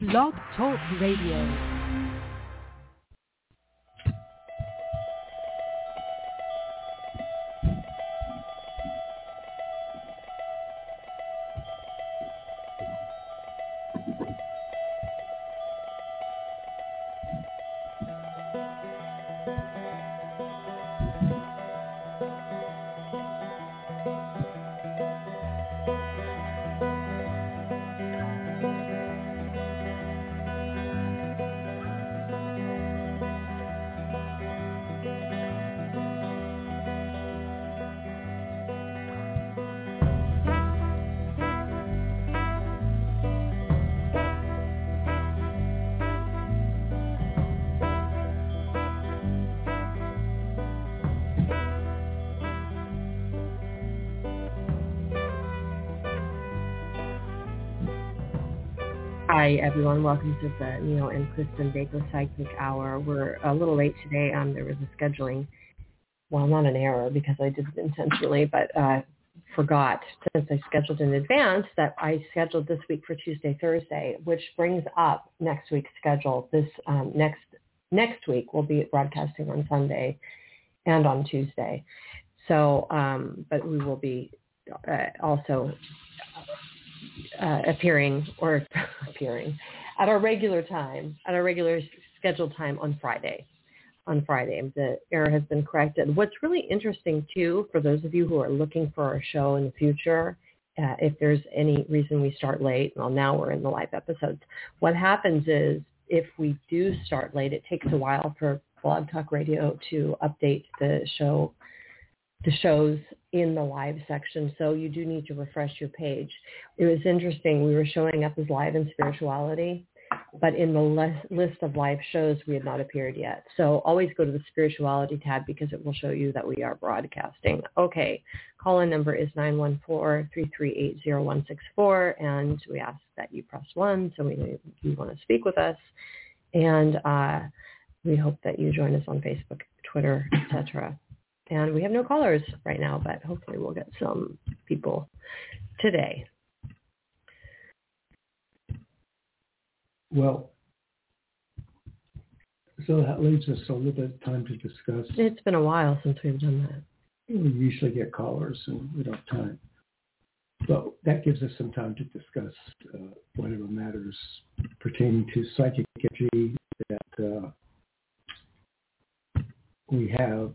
Blog Talk Radio. Hi, everyone. Welcome to the Neil and Kristin Baker Psychic Hour. We're a little late today. Um, there was a scheduling, well, not an error because I did it intentionally, but uh, forgot since I scheduled in advance that I scheduled this week for Tuesday, Thursday, which brings up next week's schedule. This um, next next week we'll be broadcasting on Sunday and on Tuesday. So, um, but we will be uh, also uh, appearing or appearing at our regular time, at our regular scheduled time on Friday. On Friday, the error has been corrected. What's really interesting too, for those of you who are looking for our show in the future, uh, if there's any reason we start late, well, now we're in the live episodes. What happens is if we do start late, it takes a while for Blog Talk Radio to update the show the shows in the live section. So you do need to refresh your page. It was interesting. We were showing up as live in spirituality, but in the list of live shows, we had not appeared yet. So always go to the spirituality tab because it will show you that we are broadcasting. Okay. Call-in number is 914-338-0164. And we ask that you press one. So we know you want to speak with us. And uh, we hope that you join us on Facebook, Twitter, etc. And we have no callers right now, but hopefully we'll get some people today. Well, so that leaves us a little bit of time to discuss. It's been a while since we've done that. We usually get callers and we don't have time. But that gives us some time to discuss uh, whatever matters pertaining to psychic energy that uh, we have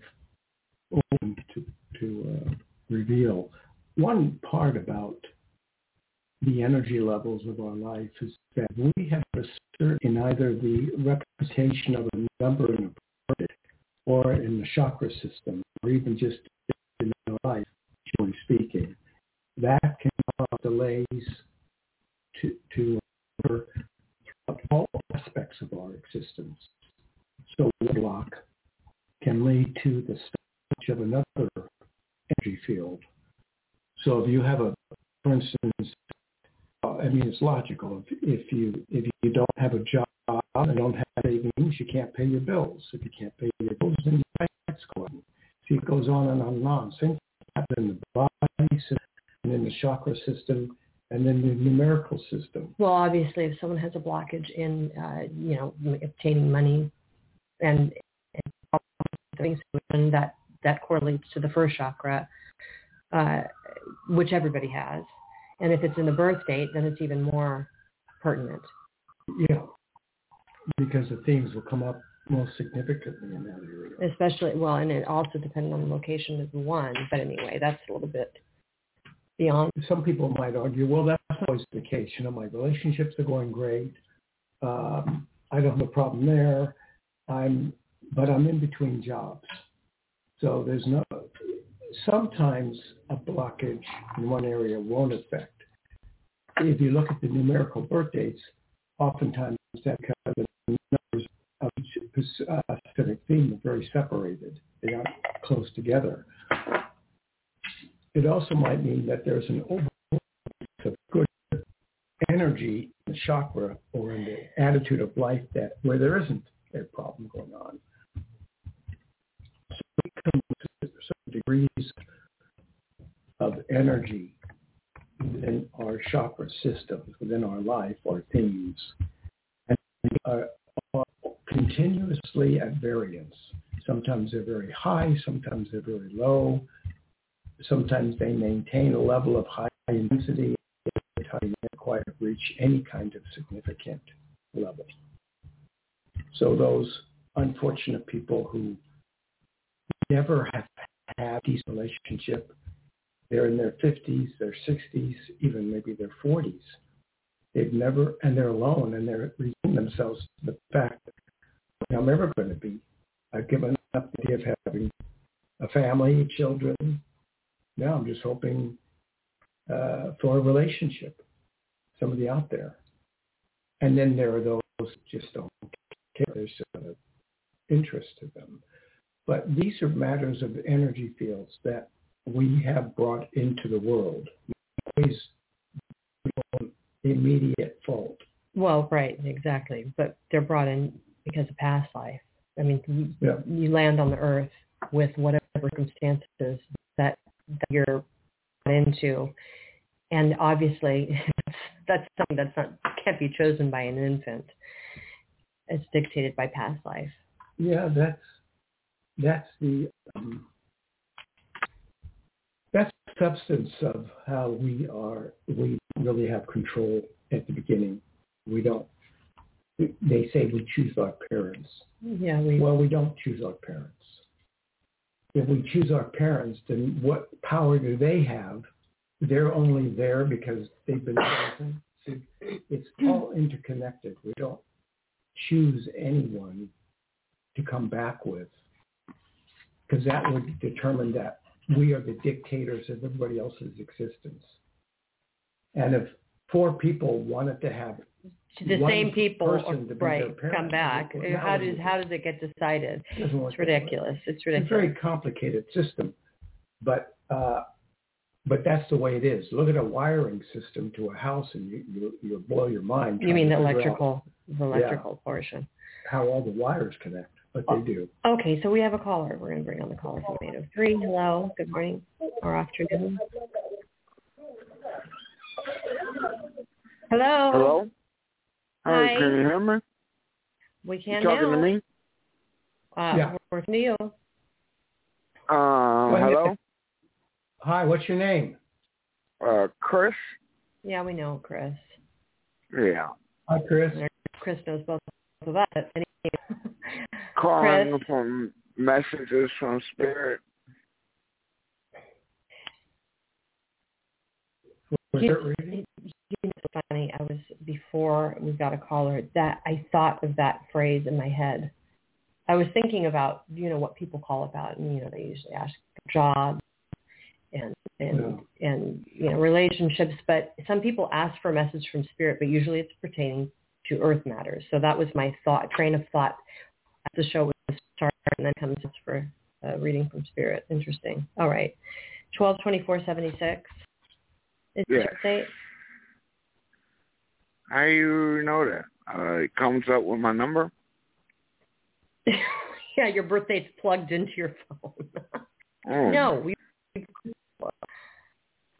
open to, to uh, reveal. One part about the energy levels of our life is that we have a certain in either the representation of a number in a bird or in the chakra system or even just in our life, generally speaking. That can cause delays to, to all aspects of our existence. So block can lead to the of another energy field. So if you have a, for instance, uh, I mean, it's logical. If, if you if you don't have a job and don't have savings, you can't pay your bills. If you can't pay your bills, then your tax go See, it goes on and on and on. Same thing happens in the body system, and in the chakra system and then the numerical system. Well, obviously, if someone has a blockage in, uh, you know, obtaining money and, and things that that correlates to the first chakra, uh, which everybody has. And if it's in the birth date, then it's even more pertinent. Yeah, because the themes will come up most significantly in that area. Especially, well, and it also depends on the location of the one. But anyway, that's a little bit beyond. Some people might argue, well, that's always the case. You know, my relationships are going great. Um, I don't have a problem there. I'm, but I'm in between jobs. So there's no, sometimes a blockage in one area won't affect. If you look at the numerical birth dates, oftentimes that because the numbers of a specific theme are very separated. They aren't close together. It also might mean that there's an overload of good energy in the chakra or in the attitude of life that where there isn't a problem going on degrees of energy within our chakra systems, within our life, our themes. And are, are continuously at variance. Sometimes they're very high, sometimes they're very low. Sometimes they maintain a level of high intensity until they never quite reach any kind of significant level. So those unfortunate people who never have had these relationship, they're in their 50s, their 60s, even maybe their 40s. They've never, and they're alone, and they're resigning themselves to the fact that I'm ever going to be. I've given up the idea of having a family, children. Now I'm just hoping uh, for a relationship, somebody out there. And then there are those just don't care. There's an interest to them. But these are matters of energy fields that we have brought into the world. Always immediate fault. Well, right, exactly. But they're brought in because of past life. I mean, you, yeah. you land on the earth with whatever circumstances that, that you're brought into, and obviously that's something that's not can't be chosen by an infant. It's dictated by past life. Yeah, that's that's the um, that's the substance of how we are. We really have control at the beginning. We don't. They say we choose our parents. Yeah, we. Well, we don't choose our parents. If we choose our parents, then what power do they have? They're only there because they've been chosen. It's all interconnected. We don't choose anyone to come back with because that would determine that we are the dictators of everybody else's existence. And if four people wanted to have the same people right parent, come back how does how does it get decided? It's ridiculous it's ridiculous. It's a very complicated system. But uh but that's the way it is. Look at a wiring system to a house and you you you'll blow your mind you mean the electrical the electrical yeah, portion. How all the wires connect but they do okay so we have a caller we're going to bring on the caller from 803 hello good morning or afternoon Hello. Hello. Hi. Can you hear me? We can you talking now. to me? Uh, yeah. We're to you. Uh, hello. Hi. What's your name? Uh, Chris. Yeah, we know Chris. Yeah. Hi, Chris. Chris knows both of us. Calling Chris. from messages from Spirit. You, you know, so funny. I was before we got a caller that I thought of that phrase in my head. I was thinking about you know what people call about, and you know they usually ask jobs and and yeah. and you know relationships, but some people ask for a message from spirit, but usually it's pertaining to earth matters. So that was my thought train of thought as the show was starting, and then comes just for a reading from spirit. Interesting. All right, twelve twenty four seventy six. Is yes. your date? How you know that? Uh, it comes up with my number. yeah, your birthday's plugged into your phone. oh. No, we.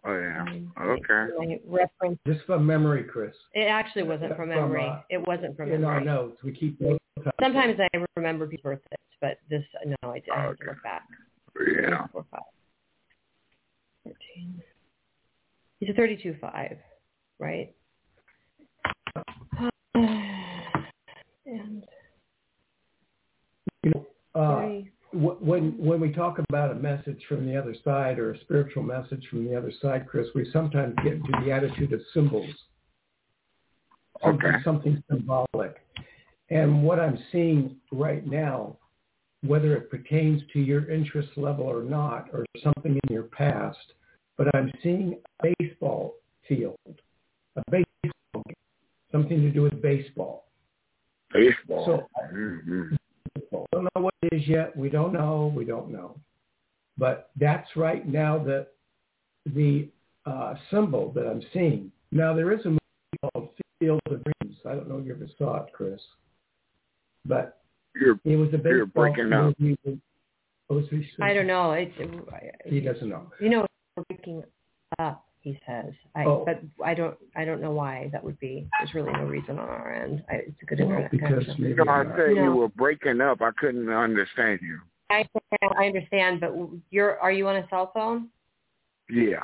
Oh yeah. Okay. reference. Just from memory, Chris. It actually wasn't from memory. From, uh, it wasn't from in memory. our notes, we keep notes. Sometimes I remember people's birthdays, but this no, I, I have okay. to look back. Yeah. Four, five. He's a thirty-two five, right? and you know, uh, when when we talk about a message from the other side or a spiritual message from the other side, Chris, we sometimes get into the attitude of symbols. Something, okay. something symbolic. And what I'm seeing right now, whether it pertains to your interest level or not, or something in your past, but I'm seeing a baseball field, a baseball game, something to do with baseball. Baseball. So, mm-hmm. don't know what it is yet. We don't know. We don't know. But that's right now the the uh, symbol that I'm seeing. Now there is a movie called Field of Dreams. I don't know if you ever saw it, Chris, but you're, it was a baseball you're breaking up. I don't know. It, he doesn't know. You know, breaking up. He says. I, Oh. But I don't. I don't know why that would be. There's really no reason on our end. I, it's a good Well, internet because connection. maybe No, I I'm not- said No. you were breaking up. I couldn't understand you. I understand, I understand, but you're. Are you on a cell phone? Yeah.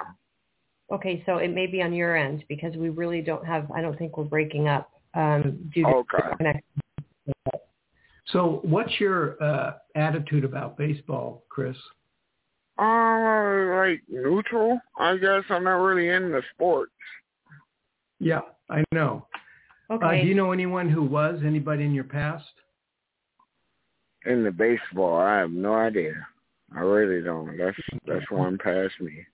Okay, so it may be on your end because we really don't have. I don't think we're breaking up um, due to Okay. the connection. So what's your uh, attitude about baseball, Chris? Uh, like neutral. I guess I'm not really into sports. Yeah, I know. Okay. Uh, do you know anyone who was? Anybody in your past? In the baseball, I have no idea. I really don't. That's that's one past me.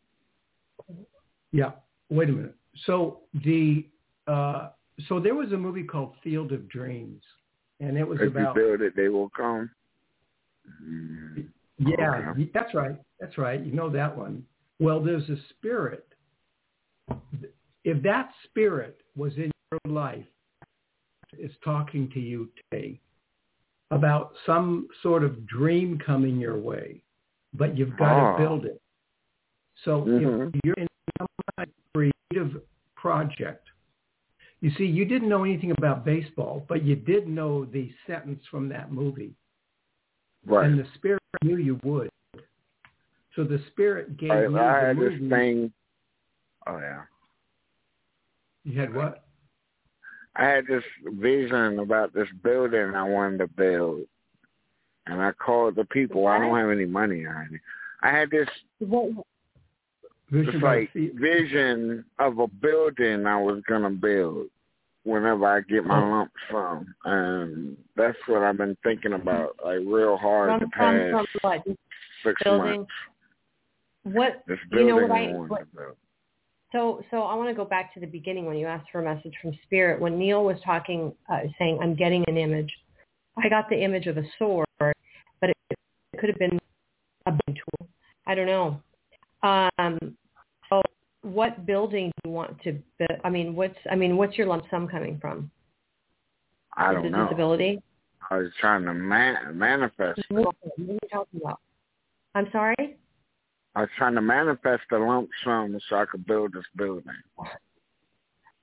Yeah. Wait a minute. So the uh, so there was a movie called Field of Dreams, and it was If about you build it, they will come. Mm. yeah, Okay. that's right, that's right. You know that one. Well, there's a spirit. If that spirit was in your life, is talking to you today about some sort of dream coming your way, but you've got Ah. to build it. So Mhm. if you're in some kind of creative project, you see, you didn't know anything about baseball, but you did know the sentence from that movie, Right. and the spirit knew you would. So the spirit gave I, you I the had movie. this thing. Oh yeah. You had what? I had this vision about this building I wanted to build, and I called the people. I don't have any money or anything. I had this What, Vision It's like the- vision of a building I was gonna build whenever I get my Oh. lump sum, and that's what I've been thinking about, like real hard from, the from, past from what? Six building? months. What? This You know what I, I- what- to build. So, so I want to go back to the beginning when you asked for a message from spirit. When Neil was talking, uh, saying, "I'm getting an image," I got the image of a sword, but it, it could have been a big tool. I don't know. Um, so, what building do you want to? build? I mean, what's? I mean, what's your lump sum coming from? I don't it know. disability? I was trying to man- manifest. What are you talking about? I'm sorry. I was trying to manifest a lump sum so I could build this building.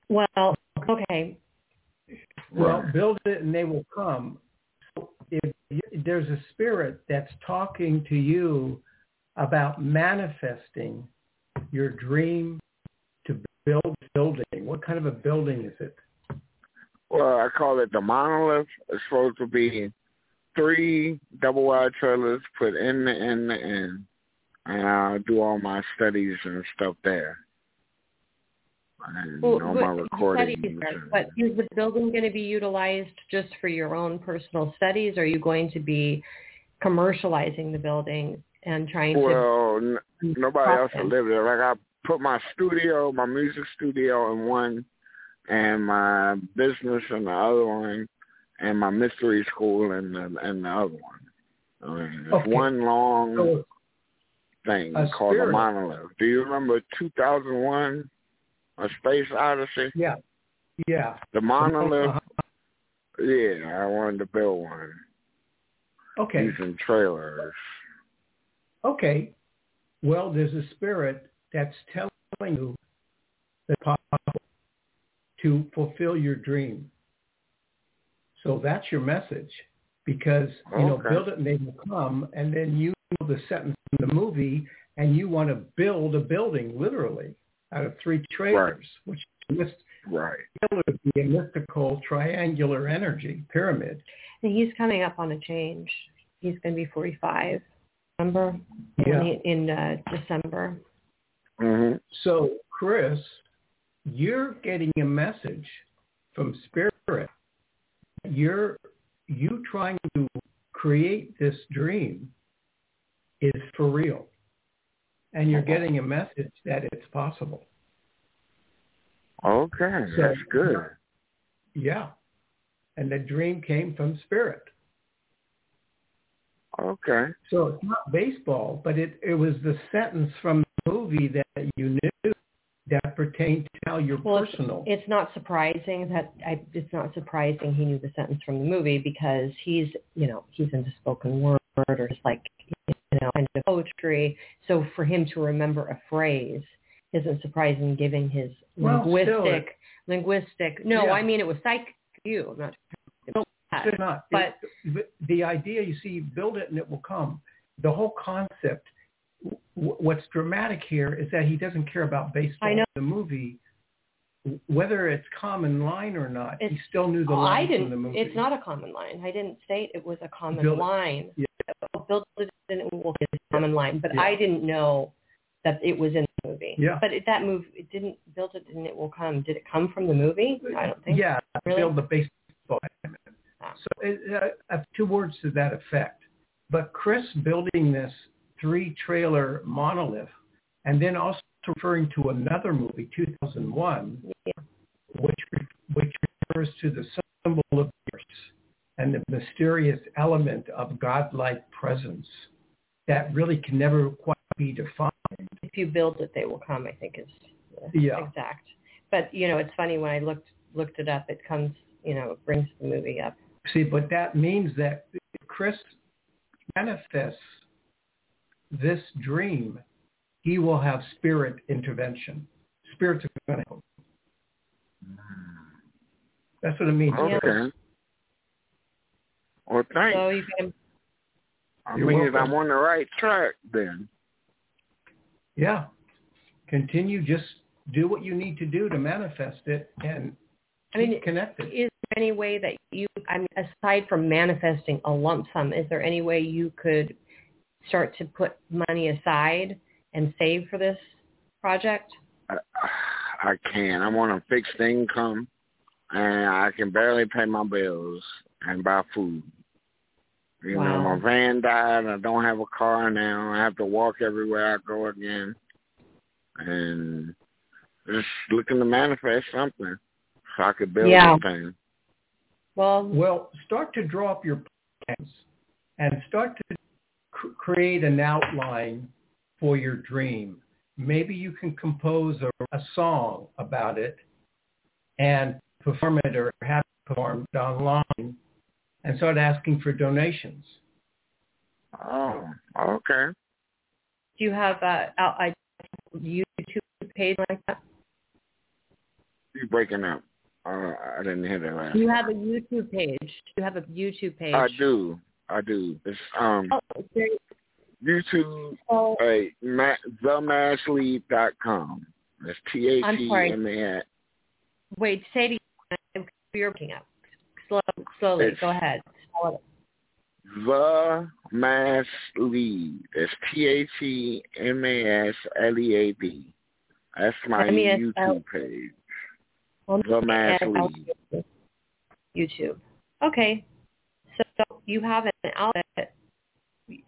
Well, okay. Well, build it and they will come. So if you, there's a spirit that's talking to you about manifesting your dream to build building, what kind of a building is it? Well, I call it the monolith. It's supposed to be three double wide trailers put in the in the end, and I'll do all my studies and stuff there. And Well, all my you recordings. studied there, and- But is the building going to be utilized just for your own personal studies? Or are you going to be commercializing the building and trying well, n- nobody else will live there. Like I put my studio, my music studio in one, and my business in the other one, and my mystery school in the in the other one. I mean, it's Okay. one long So thing A called spirit. monolith. Do you remember 2001, A Space Odyssey? yeah, yeah. The monolith. Uh-huh. Yeah, I wanted to build one Okay, using trailers. Okay. Well, there's a spirit that's telling you that possible to fulfill your dream. So that's your message because, you know, build it and they will come. And then you know the sentence in the movie and you want to build a building literally out of three trailers, which is Right. would be a mystical triangular energy pyramid. And he's coming up on a change. He's going to be 45. Remember? Yeah. In, in uh, December. Mhm. So, Chris, you're getting a message from spirit. You're you trying to create this dream is for real. And you're getting a message that it's possible. Okay, So- that's good. Yeah. And the dream came from spirit. Okay. So it's not baseball, but it, it was the sentence from the movie that you knew that pertained to how you're Well, personal. It's not surprising that I, it's not surprising he knew the sentence from the movie because he's, you know, he's into spoken word or just like, you know, kind of poetry. So for him to remember a phrase isn't surprising given his Well, linguistic it- linguistic. No, Yeah. I mean it was psych you. I'm not. It's not. But- It- the, idea, you see, build it and it will come. The whole concept. w- What's dramatic here is that he doesn't care about baseball. I know. The movie, whether it's common line or not, he still knew the Oh, line from the movie. It's not a common line. I didn't state it was a common Build it. line. Yeah. Build it and it will be a common line, but Yeah. I didn't know that it was in the movie. Yeah. But it, that move, it didn't build it and it will come. Did it come from the movie? I don't think. Yeah, Really? build the baseball. So it, uh, uh, two words to that effect. But Chris building this three trailer monolith and then also referring to another movie, 2001, Yeah. which, which refers to the symbol of force and the mysterious element of godlike presence that really can never quite be defined. If you build it, they will come. I think is Yeah. exact. But you know, it's funny when I looked looked it up. It comes, you know, it brings the movie up. See, but that means that if Chris manifests this dream, he will have spirit intervention. Spirits are going to help. That's what it means. Okay. Well, thanks. So you can I mean, welcome. I'm on the right track then. Yeah. Continue. Just do what you need to do to manifest it and I mean, keep connected. is there any way that you, I mean, aside from manifesting a lump sum, is there any way you could start to put money aside and save for this project? I, I can. I'm on a fixed income, and I can barely pay my bills and buy food. You know, my van died. I don't have a car now. I have to walk everywhere I go again, and just looking to manifest something so I could build Yeah. this thing. Well, Well, start to draw up your plans and start to cr- create an outline for your dream. Maybe you can compose a, a song about it and perform it or have it performed online and start asking for donations. Oh, okay. do you have a, a, a YouTube page like that? You're breaking up? Uh, I didn't hear that last. Do you have a YouTube page? Do you have a YouTube page? I do. I do. It's um Oh, there, YouTube oh, Hey, ma- themaslead.com. That's T H E. M A. wait, again. You're breaking up. Slow, slowly. It's- Go ahead. The Mass Lead. That's T H E M A S L E A D. That's my M-E-S-L- YouTube page. Well, The Mass. YouTube. Okay. So you have an outlet,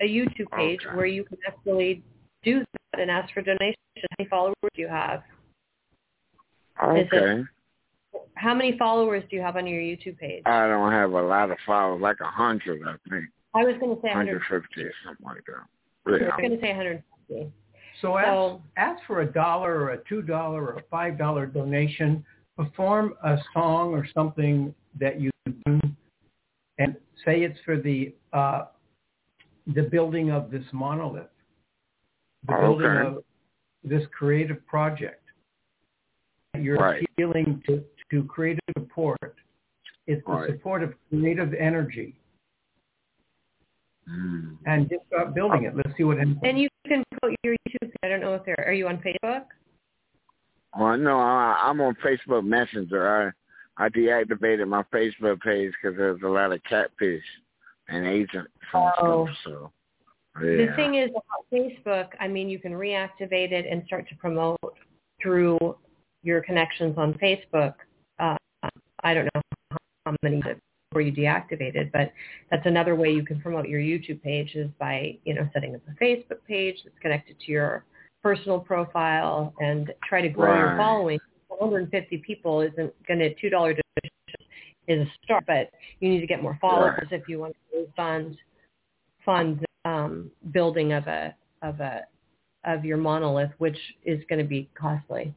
a YouTube page Okay. where you can actually do that and ask for donations. How many followers do you have? Is it- Okay. How many followers do you have on your YouTube page? I don't have a lot of followers, like a hundred, I think. I was going to say 150 or something like that. I was going to say 150. So ask, So- ask for a dollar or a two dollar or a five dollar donation. Perform a song or something that you do, and say it's for the uh, the building of this monolith, the building of this creative project. You're Right. appealing to to creative support. It's the Right. support of creative energy, Mm. and just start building it. Let's see what happens. And you can put your YouTube. I don't know if they're, are you on Facebook? Well, no, I, I'm on Facebook Messenger. I I deactivated my Facebook page because there's a lot of catfish and agents and Oh. stuff. So, yeah. The thing is about Facebook, I mean, you can reactivate it and start to promote through your connections on Facebook. Uh, I don't know how many before you deactivated, but that's another way you can promote your YouTube page is by, you know, setting up a Facebook page that's connected to your personal profile and try to grow your following. 150 people isn't going to $2 donation is a start, but you need to get more followers Right. if you want to fund fund um, building of a of a of your monolith, which is going to be costly.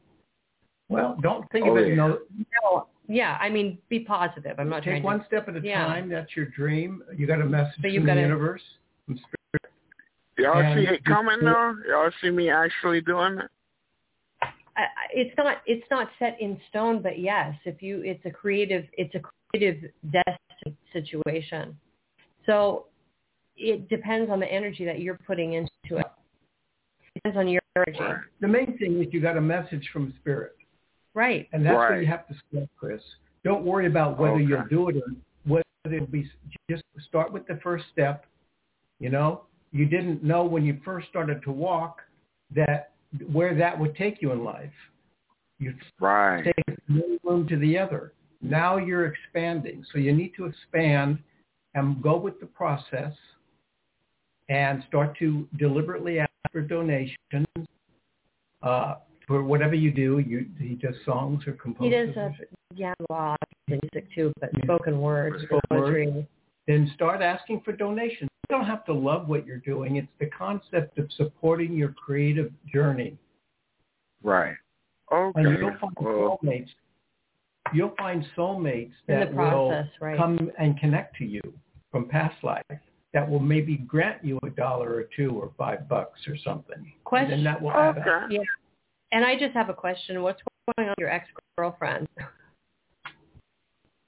Well, don't think Oh, of it. yeah. No, No, yeah, I mean, be positive. I'm not Take trying one to. step at a Yeah. time. That's your dream. You got a message But you from gotta- the universe. From spirit. Y'all and see it coming though? Y'all see me actually doing it? I, it's not it's not set in stone, but yes, if you it's a creative it's a creative death situation. So it depends on the energy that you're putting into it. It depends on your energy. Right. The main thing is you got a message from spirit, Right. and that's what you have to start, Chris. Don't worry about whether Okay. you'll do it or whether it'll be. Just start with the first step. You know, you didn't know when you first started to walk that where that would take you in life. You Right. take it one room to the other. Now you're expanding. So you need to expand and go with the process and start to deliberately ask for donations uh, for whatever you do. You, he does songs or He composes. does uh, yeah, well, music too, but spoken word, Spoken word. poetry. then start asking for donations. You don't have to love what you're doing. It's the concept of supporting your creative journey. Right. Okay. And you'll find Well, soulmates. You'll find soulmates that process, will right. come and connect to you from past life that will maybe grant you a dollar or two or five bucks or something. Question- And then that will add up. okay. Yeah. And I just have a question. What's going on with your ex-girlfriend?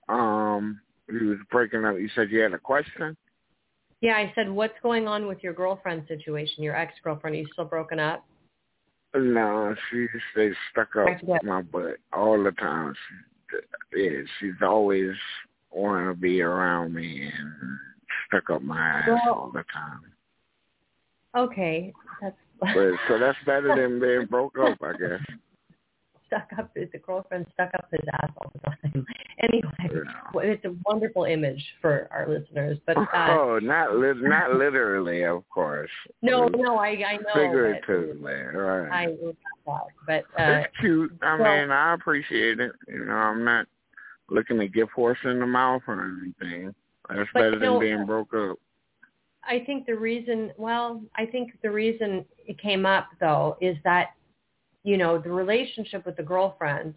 Um, you was breaking up. You said you had a question. Yeah, I said, what's going on with your girlfriend situation, your ex-girlfriend? Are you still broken up? No, she stays stuck up my butt all the time. She, yeah, she's always wanting to be around me and stuck up my ass Well- all the time. Okay. That's But so that's better than being broke up, I guess. Stuck up. The girlfriend stuck up his ass all the time. Anyway, it's a wonderful image for our listeners. But uh, oh, not li- not literally, of course. no, no, I I know. Figuratively, right. I that. But uh, it's cute. I well- mean, I appreciate it. You know, I'm not looking to give horse in the mouth or anything. That's But, better you know, than being broke up. I think the reason, well, I think the reason it came up though is that, you know, the relationship with the girlfriend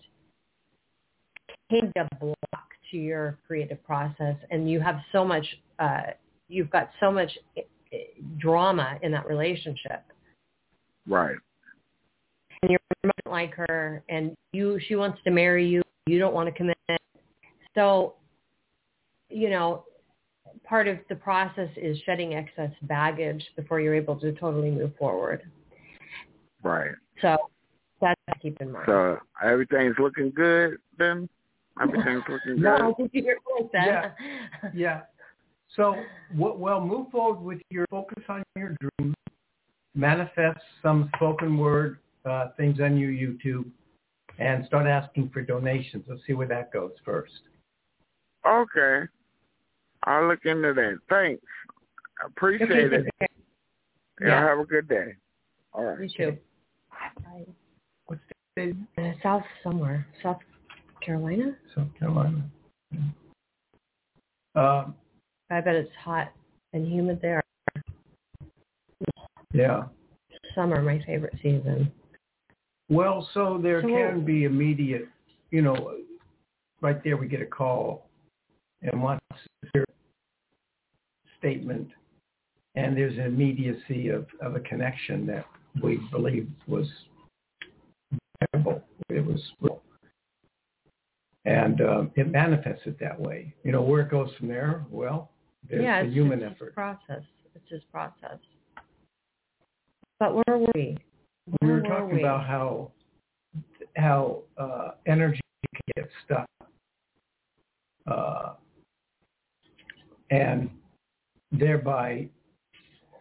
can be a block to your creative process, and you have so much, uh, you've got so much eh, eh, drama in that relationship, Right. and you're not like her, and you, she wants to marry you, you don't want to commit, so, you know, part of the process is shedding excess baggage before you're able to totally move forward. Right. So that's to keep in mind. So everything's looking good then? Everything's looking good? no, did you hear what I said? Yeah. So, w- well, move forward with your focus on your dream. Manifest some spoken word uh, things on your YouTube, and start asking for donations. Let's see where that goes first. Okay. I'll look into that. Thanks. I appreciate Okay, it. okay. Yeah, Yeah. have a good day. All right. You too. Bye. Uh, South somewhere. South Carolina? South Carolina? Yeah. Um, I bet it's hot and humid there. yeah. Summer, my favorite season. Well, so there So- can be immediate, you know, right there we get a call and wants your statement and there's an immediacy of, of a connection that we believe was viable. It was real. And um, it manifested that way. You know, where it goes from there, well, there's yeah, the it's human just effort. process. It's just process. But where were we? we Where were talking we? about how how uh, energy can get stuck, uh, and thereby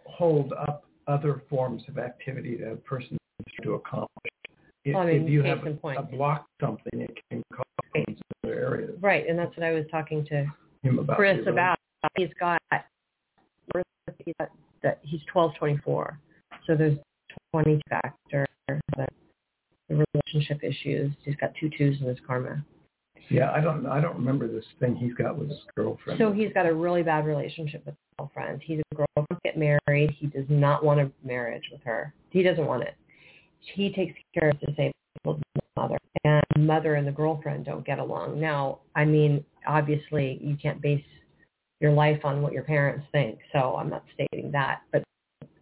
hold up other forms of activity that a person needs to accomplish. If, I mean, if you have a, point. a block something, it can cause in other areas. Right, and that's what I was talking to Him about Chris the about. He's got that he's twelve twenty four. So there's twenty factor the the relationship issues. He's got two twos in his karma. Yeah, I don't I don't remember this thing he's got with his girlfriend. So he's got a really bad relationship with his girlfriend. He's a girlfriend get married. He does not want a marriage with her. He doesn't want it. He takes care of disabled mother, and mother and the girlfriend don't get along. Now, I mean, obviously, you can't base your life on what your parents think. So I'm not stating that, but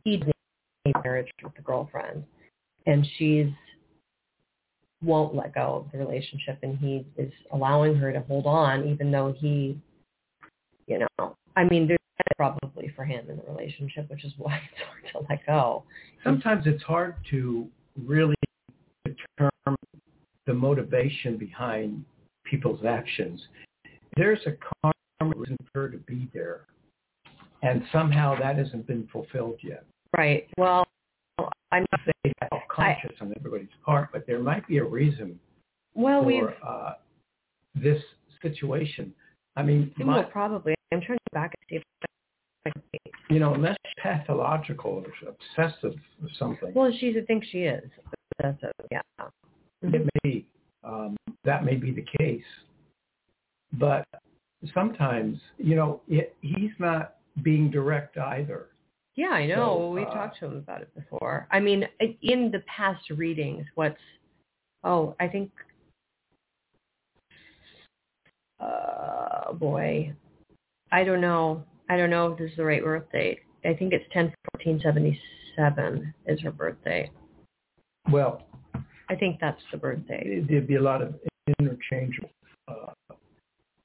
he's a marriage with the girlfriend, and she's won't let go of the relationship and he is allowing her to hold on even though he you know i mean there's probably for him in the relationship which is why it's hard to let go Sometimes it's hard to really determine the motivation behind people's actions. There's a karma reason for her to be there, and somehow that hasn't been fulfilled yet. right well i'm Not saying that's conscious on everybody's part, but there might be a reason well for uh, this situation. I mean, my, probably i'm trying to back and see if you know, unless pathological or obsessive or something, well she thinks she is a, yeah it may um, that may be the case. But sometimes, you know, it, he's not being direct either. Yeah, I know. So, We've uh, talked to him about it before. I mean, in the past readings, what's oh, I think uh boy. I don't know. I don't know if this is the right birth date. I think it's ten fourteen seventy seven is her birthday. Well, I think that's the birthday. there'd be a lot of interchangeable uh,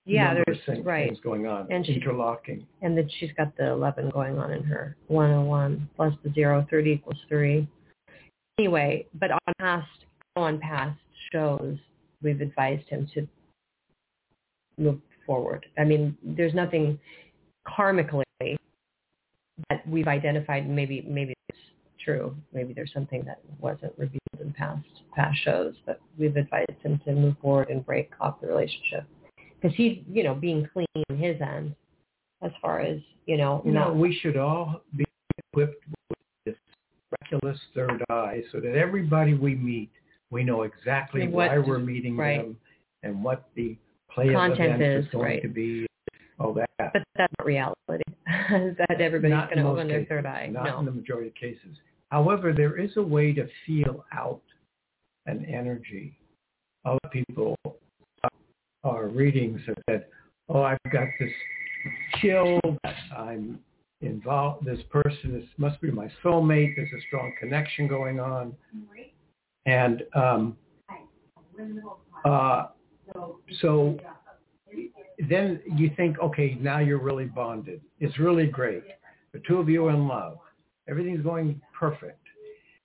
Yeah, there's things, right. things going on, And she- interlocking. And then she's got the 11 going on in her 101 plus the 0, 30 equals 3. Anyway, but on past on past shows, we've advised him to move forward. I mean, there's nothing karmically that we've identified. Maybe maybe it's true. Maybe there's something that wasn't revealed in past past shows, but we've advised him to move forward and break off the relationship because he's you know being clean on his end as far as you know You know, we should all be equipped with this miraculous third eye so that everybody we meet, we know exactly What- why we're meeting right. them and what the play of Content events is, is, going right. to be, all that. but that's not reality. that everybody's Not going in to open their cases, third eye. Not no. in the majority of cases. However, there is a way to feel out an energy. Other people, our readings have said, oh, I've got this chill, I'm involved, this person is, must be my soulmate, there's a strong connection going on. And um, uh, so then you think, okay, now you're really bonded. It's really great. The two of you are in love. Everything's going perfect.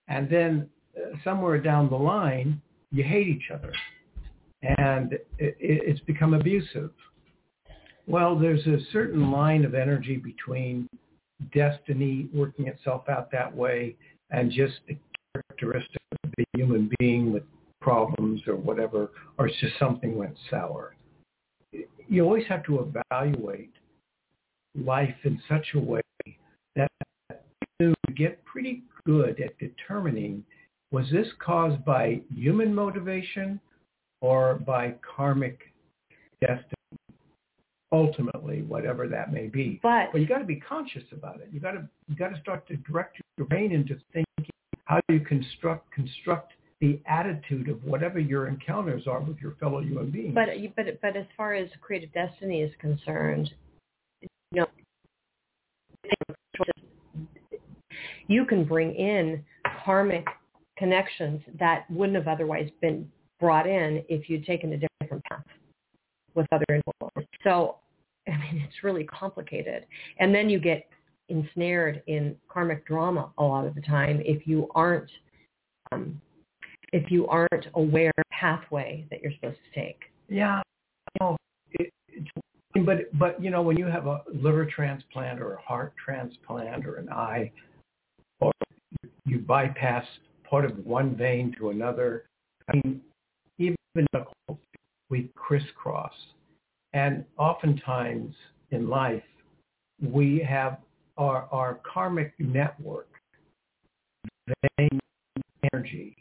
And then uh, somewhere down the line, you hate each other. And it, it, it's become abusive. Well, there's a certain line of energy between destiny working itself out that way and just the characteristic of the human being with problems or whatever, or it's just something went sour. You always have to evaluate life in such a way that you get pretty good at determining was this caused by human motivation or by karmic destiny? Ultimately, whatever that may be. But But you got to be conscious about it. You got to you got to start to direct your brain into thinking how you construct construct the attitude of whatever your encounters are with your fellow human beings. but but but as far as creative destiny is concerned, you know, you can bring in karmic connections that wouldn't have otherwise been brought in if you'd taken a different path with other influences. So, I mean, it's really complicated. And then you get ensnared in karmic drama a lot of the time if you aren't um, if you aren't aware pathway that you're supposed to take. yeah, no, it, but but you know when you have a liver transplant or a heart transplant or an eye, or you bypass part of one vein to another. I mean, even we crisscross, and oftentimes in life we have our our karmic network, vein energy,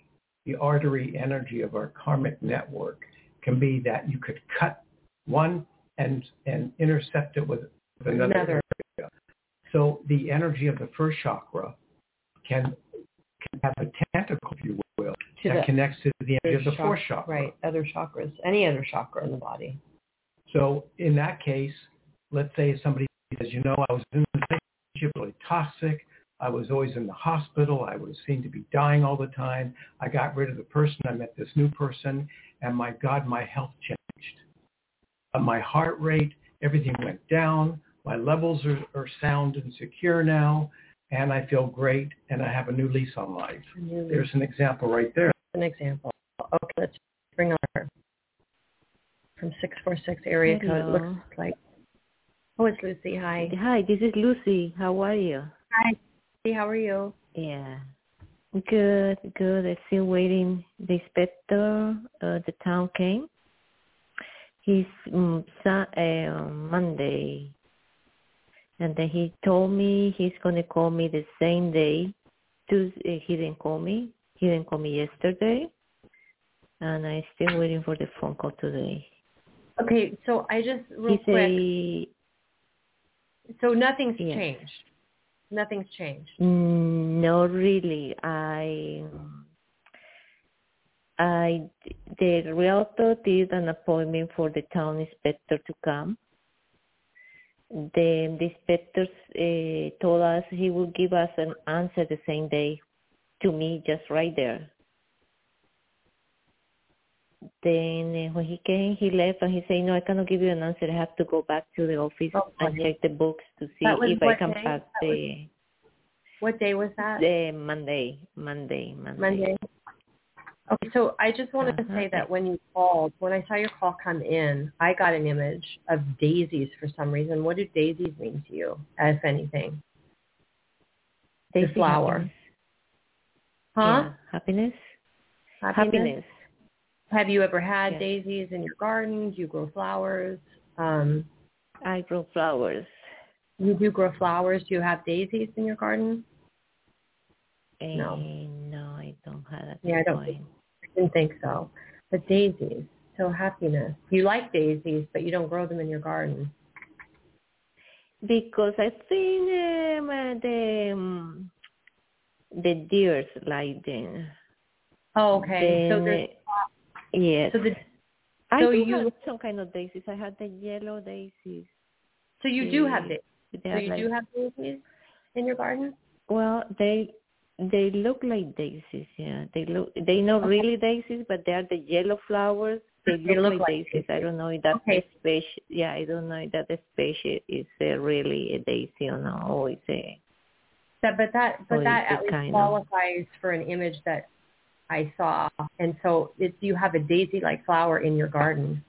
the artery energy of our karmic network can be that you could cut one and and intercept it with, with another, Another. area. So the energy of the first chakra can can have a tentacle, if you will, To that the connects to the energy of the fourth chakra. Right, other chakras, any other chakra in the body. So in that case, let's say somebody says, you know, I was in a relationship really toxic. I was always in the hospital. I was seen to be dying all the time. I got rid of the person. I met this new person, and my God, my health changed. Uh, my heart rate, everything went down. My levels are, are sound and secure now, and I feel great, and I have a new lease on life. New There's an example right there. An example. Okay, let's bring on her from six four six area code. It looks like. Oh, it's Lucy. Hi. Hi, this is Lucy. How are you? Hi. Lucy, How are you? Yeah. Good, good. I'm still waiting. The inspector, uh, the town came. He's um, sa- uh, Monday. And then he told me he's going to call me the same day. Tuesday, he didn't call me. He didn't call me yesterday. And I'm still waiting for the phone call today. Okay, so I just real he quick. say So nothing's Yes. changed. Nothing's changed. Mm, No, really. I, I, the realtor did an appointment for the town inspector to come. The, the inspector uh, told us he will give us an answer the same day to me, just right there. Then uh, when he came, he left and he said, "No, I cannot give you an answer. I have to go back to the office Oh, and check the books to see if I can day? pass That was- the." What day was that? The Monday, Monday, Monday. Monday. Okay, so I just wanted to Uh-huh. say that when you called, when I saw your call come in, I got an image of daisies for some reason. What do daisies mean to you, if anything? They The flower. Happiness. Huh? Yeah, happiness. Happiness. Have you ever had Yeah. daisies in your garden? Do you grow flowers? Um, I grow flowers. you do grow flowers. Do you have daisies in your garden? No. Eh, no, I don't have at Yeah, I don't point. I didn't think so. But daisies, so happiness. You like daisies, but you don't grow them in your garden. Because I think um, uh, the um, the deers like them. Oh, okay. so Then, there's uh, yes. so the I so do you- have some kind of daisies. I had the yellow daisies. so you do have daisies. So you like, do have daisies in your garden? Well, they they look like daisies. Yeah, they look. They not Okay. really daisies, but they are the yellow flowers. They They look, look like, like daisies. I don't know if that Okay. species. Yeah, I don't know if that species is uh, really a daisy or not. Or it's a That, but that but Oh, that at least kind of- qualifies for an image that I saw. And so it, you have a daisy-like flower in your garden.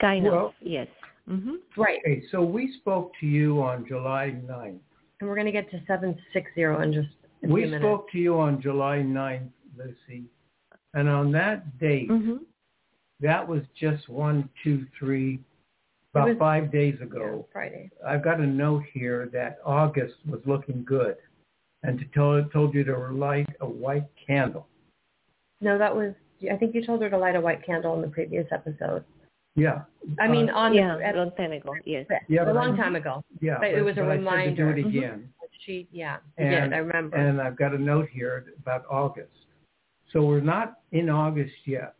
kind Well- of. Yes. Mhm. Right. Okay, so we spoke to you on July 9th. And we're going to get to 760 in just a We few minutes. spoke to you on July 9th, Lucy. And on that date, Mhm. that was just one, two, three, about was- five days Yeah, ago. Friday. I've got a note here that August was looking good and to tell, told you to light a white candle. No, that was, I think you told her to light a white candle in the previous episode. Yeah. I mean, Uh, on Yeah, the, at, long time ago. Yes. Yeah, a long I- time ago. yeah, but it was a I said to reminder. do it again. She, yeah, you And- did. I remember. And I've got a note here about August. So we're not in August yet.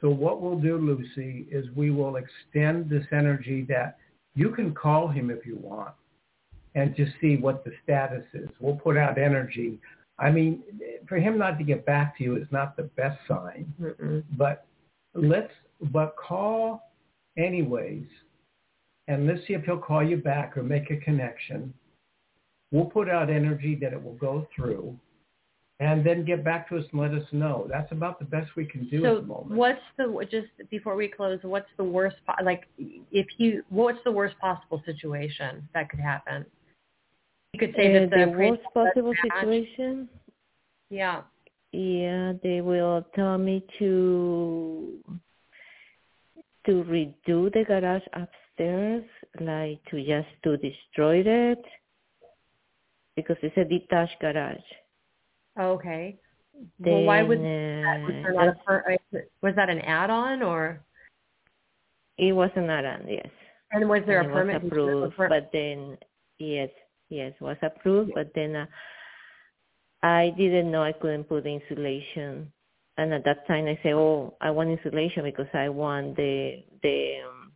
So what we'll do, Lucy, is we will extend this energy that you can call him if you want and just see what the status is. We'll put out energy. I mean, for him not to get back to you is not the best sign, Mm-mm. but let's, but call anyways and let's see if he'll call you back or make a connection. We'll put out energy that it will go through and then get back to us and let us know. That's about the best we can do so at the moment. what's the just before we close? What's the worst? Like, if you, what's the worst possible situation that could happen? You could say that the the, worst possible situation. Yeah. Yeah, they will tell me to to redo the garage upstairs, like to just to destroy it because it's a detached garage. Okay. well, why would Then, that, was, uh, there not a per, was that an add-on or? it was an add-on, yes. And was there and a permit? approved, but then yes, yes, was approved, but then uh, I didn't know I couldn't put insulation, and at that time I said, oh, I want insulation because I want the the um,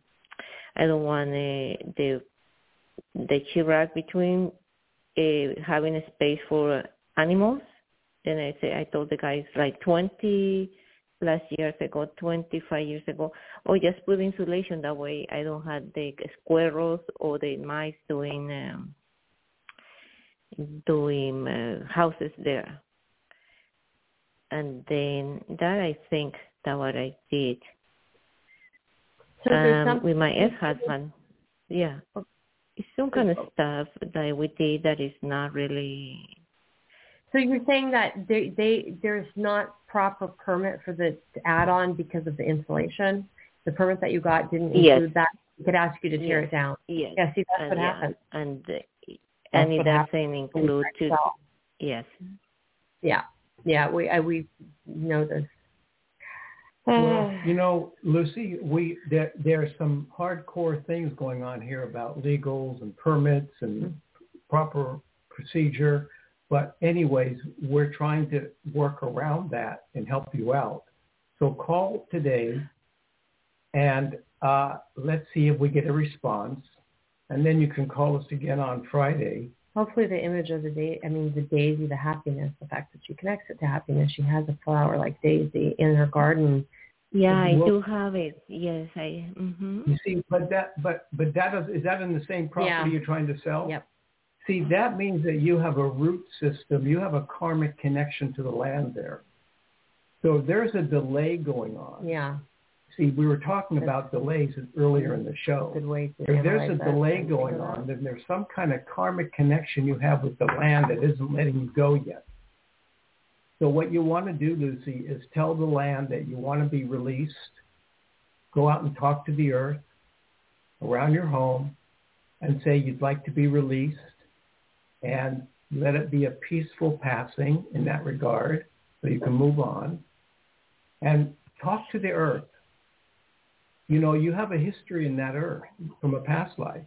I don't want uh, the the chirac between uh, having a space for animals. Then I say I told the guys like 20 plus years ago, 25 years ago, or just put insulation that way I don't have the squirrels or the mice doing um, doing uh, houses there. And then that I think that what I did So um, some, with my ex-husband. Yeah, it's some kind of stuff that we did that is not really. so you're saying that they, they there's not proper permit for the add-on because of the insulation. The permit that you got didn't Yes. include that. It could ask you to tear Yes. it down. Yes. Yeah, see that's and, what yeah, happens. And and it what happens doesn't include to yes. Yeah, yeah, we I, we know this. Well, you know, Lucy, we there there are some hardcore things going on here about legals and permits and proper procedure. But anyways, we're trying to work around that and help you out. So call today and uh, let's see if we get a response. And then you can call us again on Friday. Hopefully the image of the day, I mean the daisy, the happiness, the fact that she connects it to happiness. She has a flower like daisy in her garden. Yeah, I Well- do have it. Yes, I. hmm You see, but that but but that is is that in the same property Yeah. you're trying to sell? Yep. See, that means that you have a root system. You have a karmic connection to the land there. So there's a delay going on. Yeah, See, we were talking about delays earlier in the show. good way to. If there's a delay going on, then there's some kind of karmic connection you have with the land that isn't letting you go yet. So what you want to do, Lucy, is tell the land that you want to be released. Go out and talk to the earth around your home and say you'd like to be released and let it be a peaceful passing in that regard so you can move on. And talk to the earth. You know, you have a history in that earth from a past life.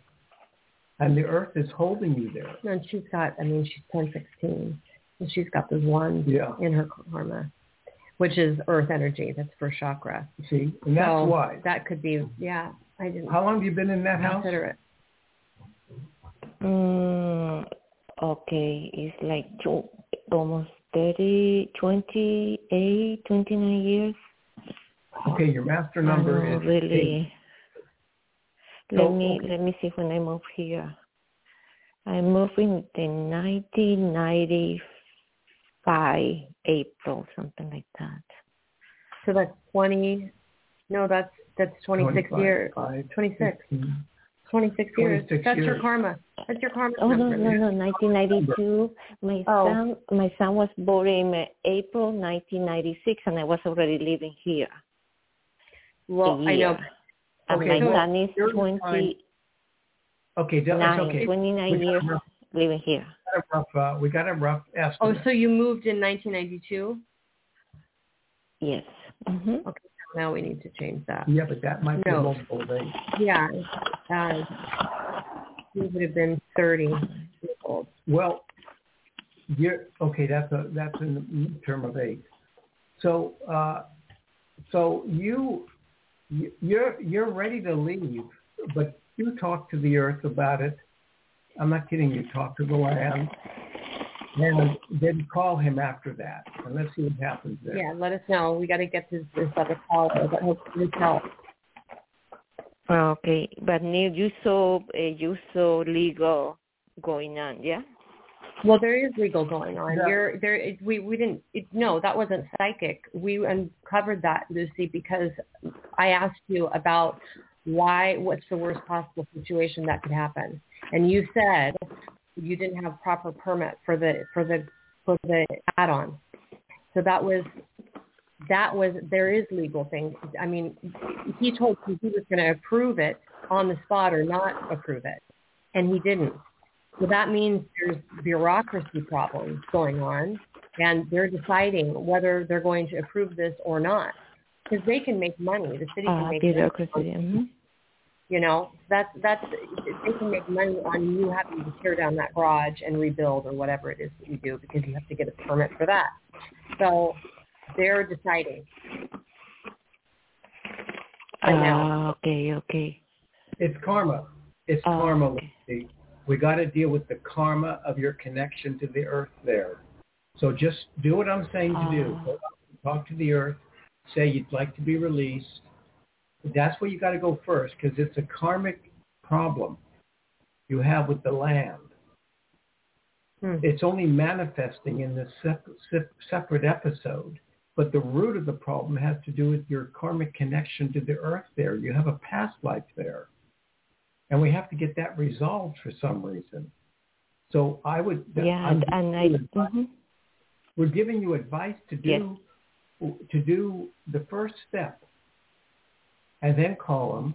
And the earth is holding you there. And she's got, I mean, she's 10, 16. And she's got this one Yeah. in her karma, which is earth energy. That's first chakra. See? And that's So why. That could be, yeah, I didn't How long have you been in that house? consider it. Mm, okay, it's like two, almost 30, 28, 29 years. Okay, your master number don't is really. eight. Let So, me okay. let me see when I move here. I moved in the 1995 April, something like that. So that's 20, no, that's, that's 26 25, years. 26. 15. 26 years. 26 That's your karma. That's your karma. Oh no number. no no! 1992. My Oh. son my son was born in uh, April 1996, and I was already living here. Well, a I know. year. And Okay, my so son is you're 29 Okay, that's okay. 29 years rough, living here. we got a rough, uh, we got a rough estimate. Oh, so you moved in 1992? Yes. hmm Okay, now we need to change that. yeah, but that might be No. multiple days. Yeah, uh, you would have been 30 years old. Well, you're okay. That's a that's in the term of age. So uh, so you you- you're you're ready to leave, but you talk to the earth about it. I'm not kidding you. Talk to the land, and then call him after that, and let's see what happens there. Yeah, let us know. We got to get this, this other caller, but hopefully this helps. Okay, but Neil, you saw uh, you saw legal going on, yeah? Well, there is legal going on. Yeah. You're there. We we didn't. It, no, that wasn't psychic. We uncovered that, Lucy, because I asked you about why. What's the worst possible situation that could happen? And you said you didn't have proper permit for the for the for the add-on. So that was that was there is legal things. I mean, he told me he was going to approve it on the spot or not approve it, and he didn't. So that means there's bureaucracy problems going on, and they're deciding whether they're going to approve this or not. Because they can make money. The city can Uh, make money. bureaucracy. mhm. You know, that's that's they can make money on you having to tear down that garage and rebuild or whatever it is that you do because you have to get a permit for that. So they're deciding. Right now. Ah, okay, okay. It's karma. It's Oh, karma. okay. We got to deal with the karma of your connection to the earth there. So just do what I'm saying to do. And talk to the earth. Say you'd like to be released. That's where you got to go first because it's a karmic problem you have with the land. Hmm. It's only manifesting in this sep- sep- separate episode. But the root of the problem has to do with your karmic connection to the earth there. You have a past life there. And we have to get that resolved for some reason. So I would, Yeah, I'm and I. giving you advice- mhm. we're giving you advice to do to do the first step and then call them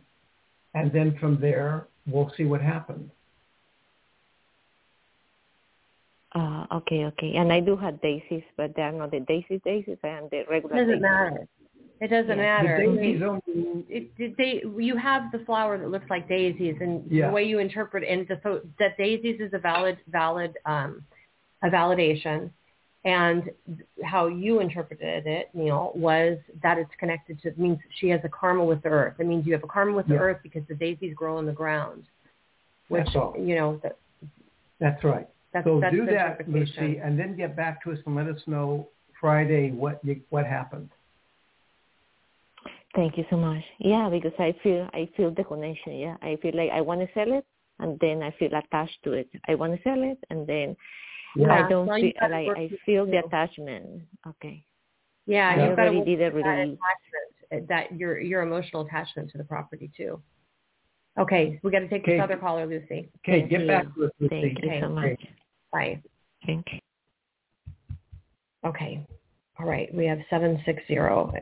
and then from there we'll see what happens. Uh, okay, okay. And I do have daisies, but they are not the daisy daisies. I am the regular doesn't daisies. matter. It doesn't Yeah. matter. The daisies only it, it, they you have the flower that looks like daisies, and Yeah. the way you interpret and the pho- that daisies is a valid valid um, a validation, and how you interpreted it, Neil, was that it's connected to it means she has a karma with the earth. It means you have a karma with the earth because the daisies grow in the ground, which That's all. you know that, That's right. that's so that's do that. Lucy, and then get back to us and let us know Friday what you, what happened. Thank you so much. Yeah, because I feel I feel the connection. Yeah, I feel like I want to sell it, and then I feel attached to it. I want to sell it, and then Yeah. I don't Well, feel gotta like I feel the attachment. Okay. Yeah, I you've got to already did a with that release. attachment, eh, that your your emotional attachment to the property too. Okay, we got to take this other caller, Lucy. Okay, Thank get you. back to us, Lucy. Thank you Okay. so much. Bye. Thank you. Okay. All right. We have seven six zero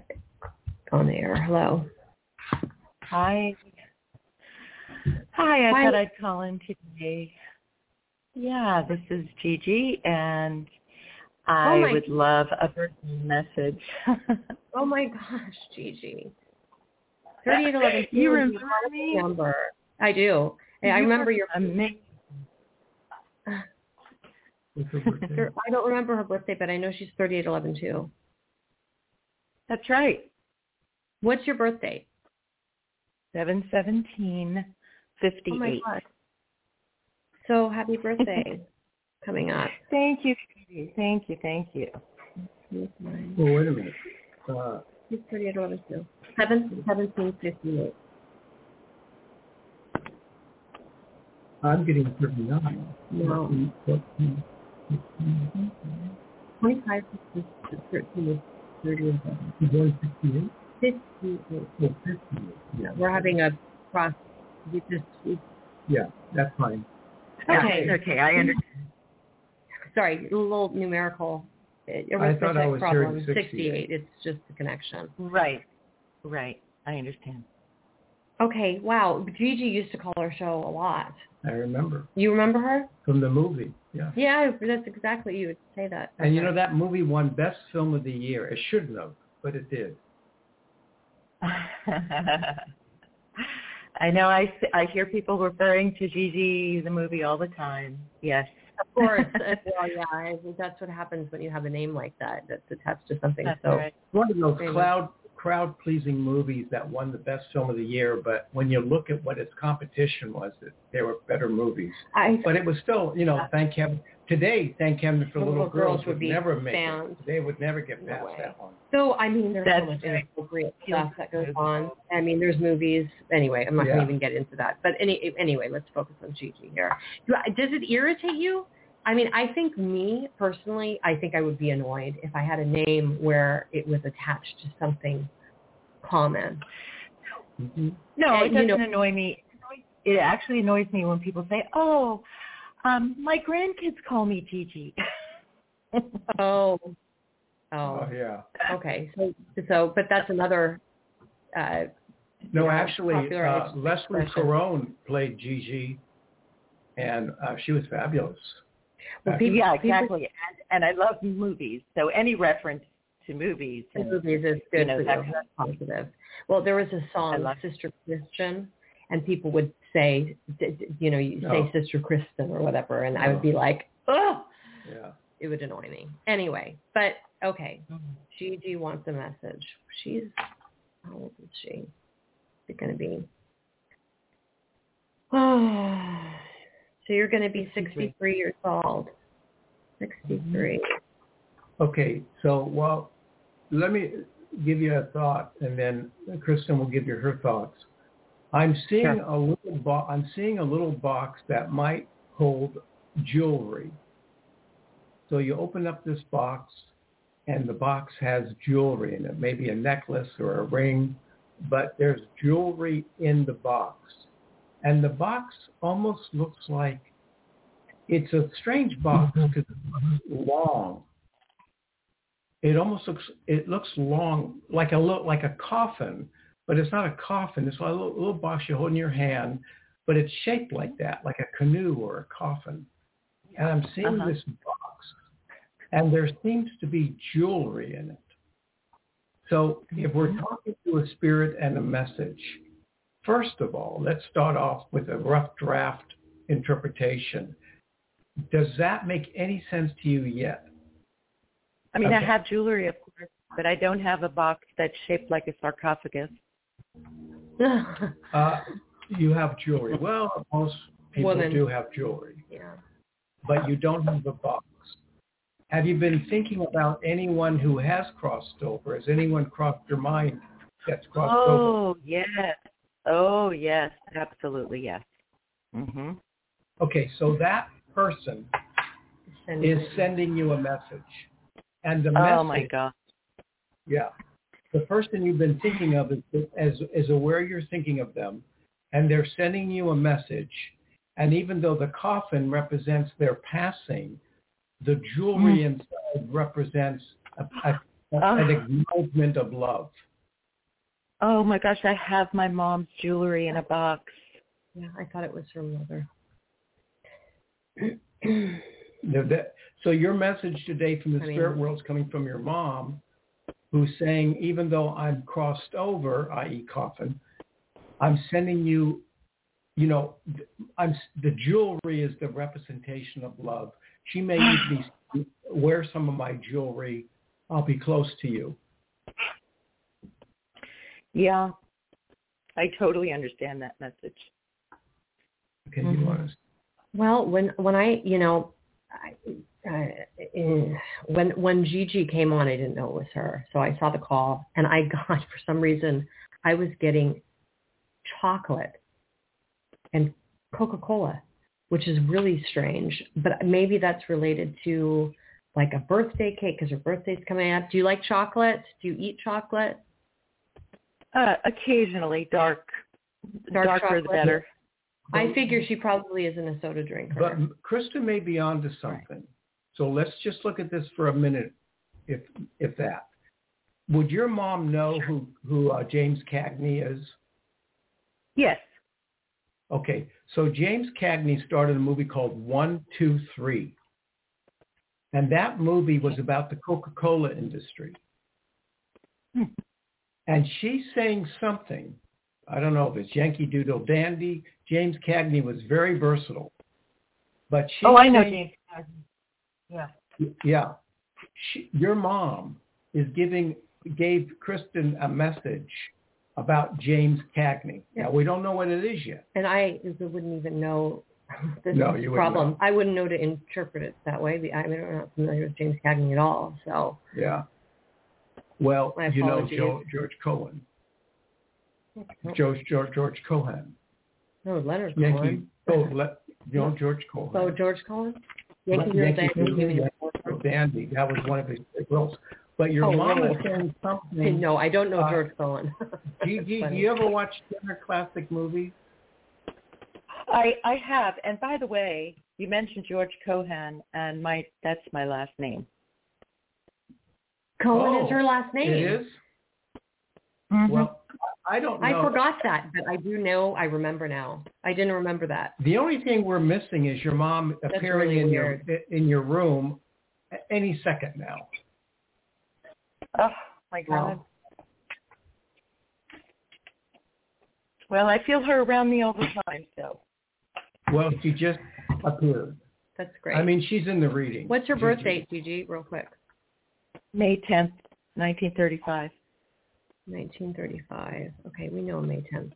on the air. Hello. Hi. Hi, I Hi. thought I'd call in today. Yeah, this is Gigi, and oh I Oh would love a birthday message. Oh my gosh, Gigi. Thirty-eight eleven. You remember me? Number. I do. And I remember your. Amazing. What's her birthday? I don't remember her birthday, but I know she's thirty-eight eleven too. That's right. What's your birthday? Seven seventeen fifty Oh my eight. god. So happy birthday coming up. Thank you, Katie. Thank you. Thank you. Well, wait a minute. Uh, She's thirty-eight eleven too. Seven seventeen fifty-eight. I'm getting 39. No. 14, 15, Twenty-five to thirteen is thirty and seven. You're born 68? Fifty-eight. Oh, 58. Yeah, We're having a cross. We just we, yeah, that's fine. Okay. Okay. I understand. sorry, a little numerical. It, I thought I arithmetic was problem. hearing 68. Sixty-eight. It's just the connection. Right. Right. I understand. Okay. Wow. Gigi used to call our show a lot. I remember You remember her? from the movie. Yeah. Yeah, that's exactly you would say that. And you know that movie won Best Film of the Year. It shouldn't have, but it did. I know I, I hear people referring to Gigi the movie all the time. Yes. Of course. well, yeah, I, that's what happens when you have a name like that that's attached to something. That's so right. One of those cloud crowd pleasing movies that won the Best Film of the Year, but when you look at what its competition was, it, there were better movies. I But it was still, you know, thank heaven. Today, thank heaven for Little little, girls girls would would be never make banned. it. They would never get past way. that one. So I mean, there's That's so much right. inappropriate stuff that goes on. I mean, there's movies. Anyway, I'm not going to even get into that. But any anyway, let's focus on Gigi here. Does it irritate you? I mean, I think me personally, I think I would be annoyed if I had a name where it was attached to something common. Mm-hmm. No, And, it doesn't know- annoy me. It actually annoys me when people say, "Oh, um, my grandkids call me Gigi." Oh, oh, Oh, yeah. okay. So, so, but that's another. Uh, No, Yeah, actually, uh, Leslie expression. Caron played Gigi, and uh, she was fabulous. Well, Uh, people- yeah, people- exactly. And, and I love movies, so any reference to movies and movies is good you know, for you. Positive. Well, there was a song, Sister Christian, and people would say, you know, you say Oh. Sister Kristin or whatever, and I would Oh. be like, oh, Yeah. it would annoy me. Anyway, but okay, Gigi wants a message. She's how old is she? Is it going to be? So you're going to be 63 years old. 63. Okay, so well, let me give you a thought, and then Kristin will give you her thoughts. I'm seeing Sure. a little bo- I'm seeing a little box that might hold jewelry. So you open up this box, and the box has jewelry in it, maybe a necklace or a ring, but there's jewelry in the box, and the box almost looks like it's a strange box because it's long. It almost looks it looks long like a little like a coffin but it's not a coffin. It's like a little, little box you hold in your hand but it's shaped like that like a canoe or a coffin. And i'm seeing Uh-huh. this box and there seems to be jewelry in it. So if we're talking to a spirit and a message first of all let's start off with a rough draft interpretation does that make any sense to you yet I mean, I have jewelry, of course, but I don't have a box that's shaped like a sarcophagus. Uh, you have jewelry. Well, most people Women. do have jewelry, yeah. but you don't have a box. Have you been thinking about anyone who has crossed over? Has anyone crossed your mind that's crossed over? Oh, yes. Oh, yes. Absolutely, yes. hmm Okay, so that person Send is it. sending you a message. And the message, Oh, my God. yeah, the person you've been thinking of is, is, is aware you're thinking of them, and they're sending you a message. And even though the coffin represents their passing, the jewelry inside represents a, a, a- Ah. an acknowledgement of love. Oh, my gosh. I have my mom's jewelry in a box. Yeah, I thought it was her mother. The- that- so your message today from the I mean- spirit world is coming from your mom, who's saying, even though I'm crossed over, i.e. coffin, I'm sending you, you know, I'm the jewelry is the representation of love. She may even be wear some of my jewelry. I'll be close to you. Yeah. I totally understand that message. Okay, Mhm. you want to? Well, when when I, you know, I, uh, eh, when when Gigi came on, I didn't know it was her. So I saw the call, and I got for some reason I was getting chocolate and Coca Cola, which is really strange. But maybe that's related to like a birthday cake because her birthday's coming up. Do you like chocolate? Do you eat chocolate? Uh, occasionally dark. Dark darker the better. I figure she probably isn't a soda drinker. But Kristin may be onto something. So let's just look at this for a minute, if if that. Would your mom know who who uh, James Cagney is? Yes. Okay, so James Cagney started a movie called One Two Three, and that movie was about the Coca-Cola industry. And she's saying something. I don't know if it's Yankee Doodle Dandy. James Cagney was very versatile, but she Oh, I know James. Yeah. yeah. She, your mom is giving gave Kristin a message about James Cagney. Now we don't know what it is yet. and I wouldn't even know this No, you the wouldn't problem. know. I wouldn't know to interpret it that way. I mean, I'm not familiar with James Cagney at all. So Yeah. Well, you know. Joe, George Cohen, George George George Cohen, no, Leonard Yankee. Cohen. Oh, le, you know George Cohen. Oh, George Cohen. Yankee, Yankee Yankee Dandy. Doodle Dandy. That was one of his roles. But your Oh, mom is saying something. No, I don't know Uh, George Cohen. Gigi, do you ever watch Turner classic movies? I I have. And by the way, you mentioned George Cohen, and my that's my last name. Cohen Oh, is her last name. It is. Mm-hmm. Well, I don't know. I forgot that, but I do know. I remember now. I didn't remember that. The only thing we're missing is your mom That's appearing really in weird. your in your room any second now. Oh my God. Well, I feel her around me all the time. So Well, she just appeared. That's great. I mean, she's in the reading. what's your Gigi. birth date, Gigi? Real quick. May tenth, nineteen thirty-five. 1935. Okay, we know May 10th.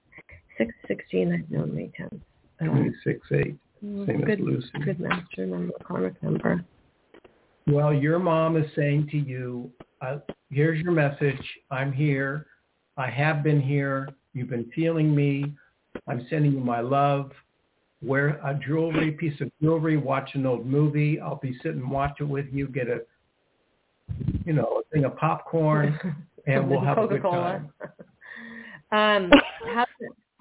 616, I've known May 10th. Um, Twenty-six eight. Same good, as Lucy. good master number, karmic number. Well, your mom is saying to you, uh, here's your message. I'm here. I have been here. You've been feeling me. I'm sending you my love. Wear a jewelry, piece of jewelry, watch an old movie. I'll be sitting and watch it with you. Get a, you know, a thing of popcorn, and we'll have a good time. um, how's,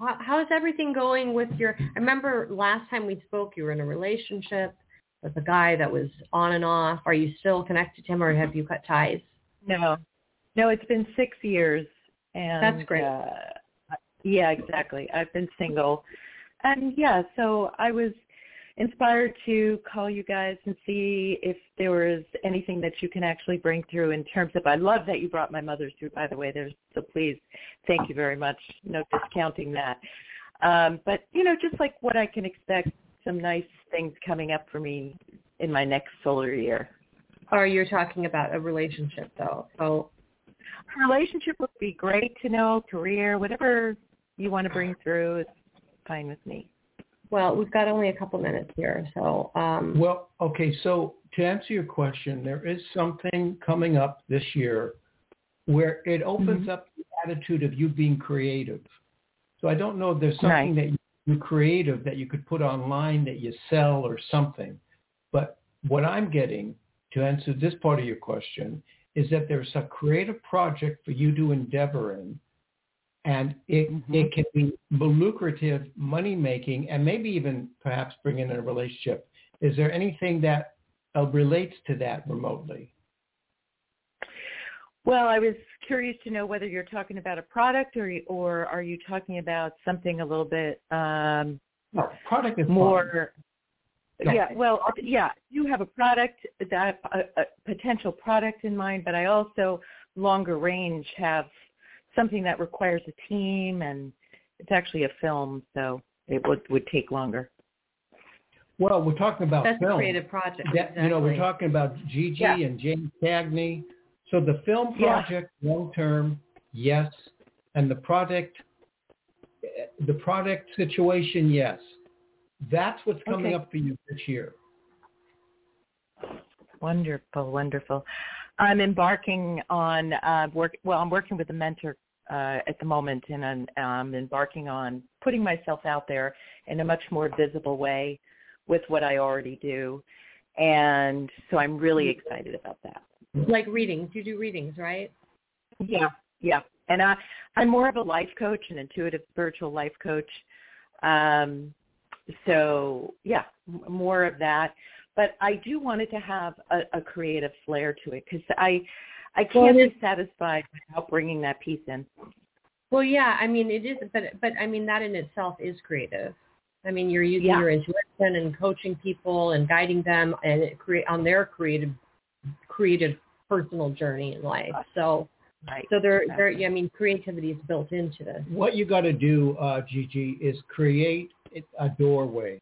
how, how's everything going with your? I remember last time we spoke, you were in a relationship with a guy that was on and off. Are you still connected to him, or have you cut ties? No, no, it's been six years, and That's great. Uh, yeah, exactly. I've been single, and yeah, so I was inspired to call you guys and see if there was anything that you can actually bring through in terms of. I love that you brought my mother through. By the way, there's so please, thank you very much. No discounting that, um, but you know, just like what I can expect, some nice things coming up for me in my next solar year. Or you're talking about a relationship, though. So relationship would be great to know, career, whatever you want to bring through is fine with me. Well, we've got only a couple minutes here, so um, Well, okay, so to answer your question, there is something coming up this year where it opens Mm-hmm. up the attitude of you being creative. So I don't know if there's something that you're creative that you could put online that you sell or something. But what I'm getting to answer this part of your question is that there's a creative project for you to endeavor in and it Mhm. it can be lucrative, money making, and maybe even perhaps bring in a relationship. Is there anything that uh, relates to that remotely? Well, I was curious to know whether you're talking about a product or or are you talking about something a little bit um, No, product is more. Yeah. Yeah, well, yeah, you have a product that a, a potential product in mind, but I also longer range have something that requires a team, and it's actually a film, so it would would take longer. Well, we're talking about that's a creative project. That, You know, we're talking about Gigi Yeah. and James Cagney. So the film Yeah. project, long term, yes, and the product, the product situation, yes. That's what's coming Okay. up for you this year. Wonderful, wonderful. I'm embarking on uh, work. Well, I'm working with a mentor uh, at the moment, and I'm um, embarking on putting myself out there in a much more visible way with what I already do, and so I'm really excited about that. like readings. You do readings, right? Yeah, yeah. And I, I'm more of a life coach, an intuitive spiritual life coach. Um, so yeah, more of that. But I do want it to have a, a creative flair to it because I, I can't it be satisfied without bringing that piece in. Well, yeah. I mean, it is, but but I mean that in itself is creative. I mean, you're using Yeah. your intuition and coaching people and guiding them and it create on their creative, creative personal journey in life. So Right. so there there. Exactly. I mean, creativity is built into this. What you got to do, uh, Gigi, is create a doorway,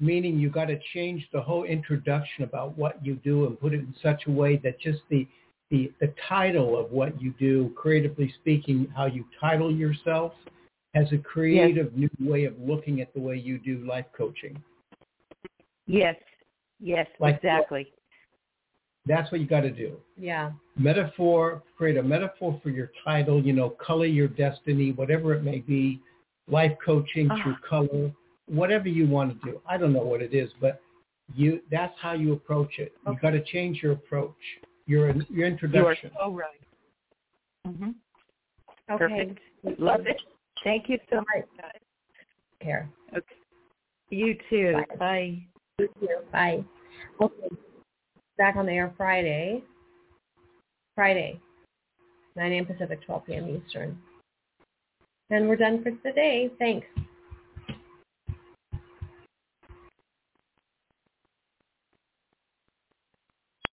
meaning you got to change the whole introduction about what you do and put it in such a way that just the the the title of what you do, creatively speaking, how you title yourself, has a creative new way of looking at the way you do life coaching. Yes. Yes. Like- exactly. That's what you got to do. Yeah. metaphor, create a metaphor for your title, you know, color your destiny, whatever it may be, life coaching Ah. through color, whatever you want to do. I don't know what it is, but you that's how you approach it. You Okay. got to change your approach, your your You are introduction. so right. hmm Okay. Perfect. Love it. Thank you so much. guys. Care. Okay. You too. Bye. Bye. Thank you. Bye. Okay. Back on the air Friday. Friday, 9 a.m. Pacific, 12 p.m. Eastern. And we're done for today. Thanks.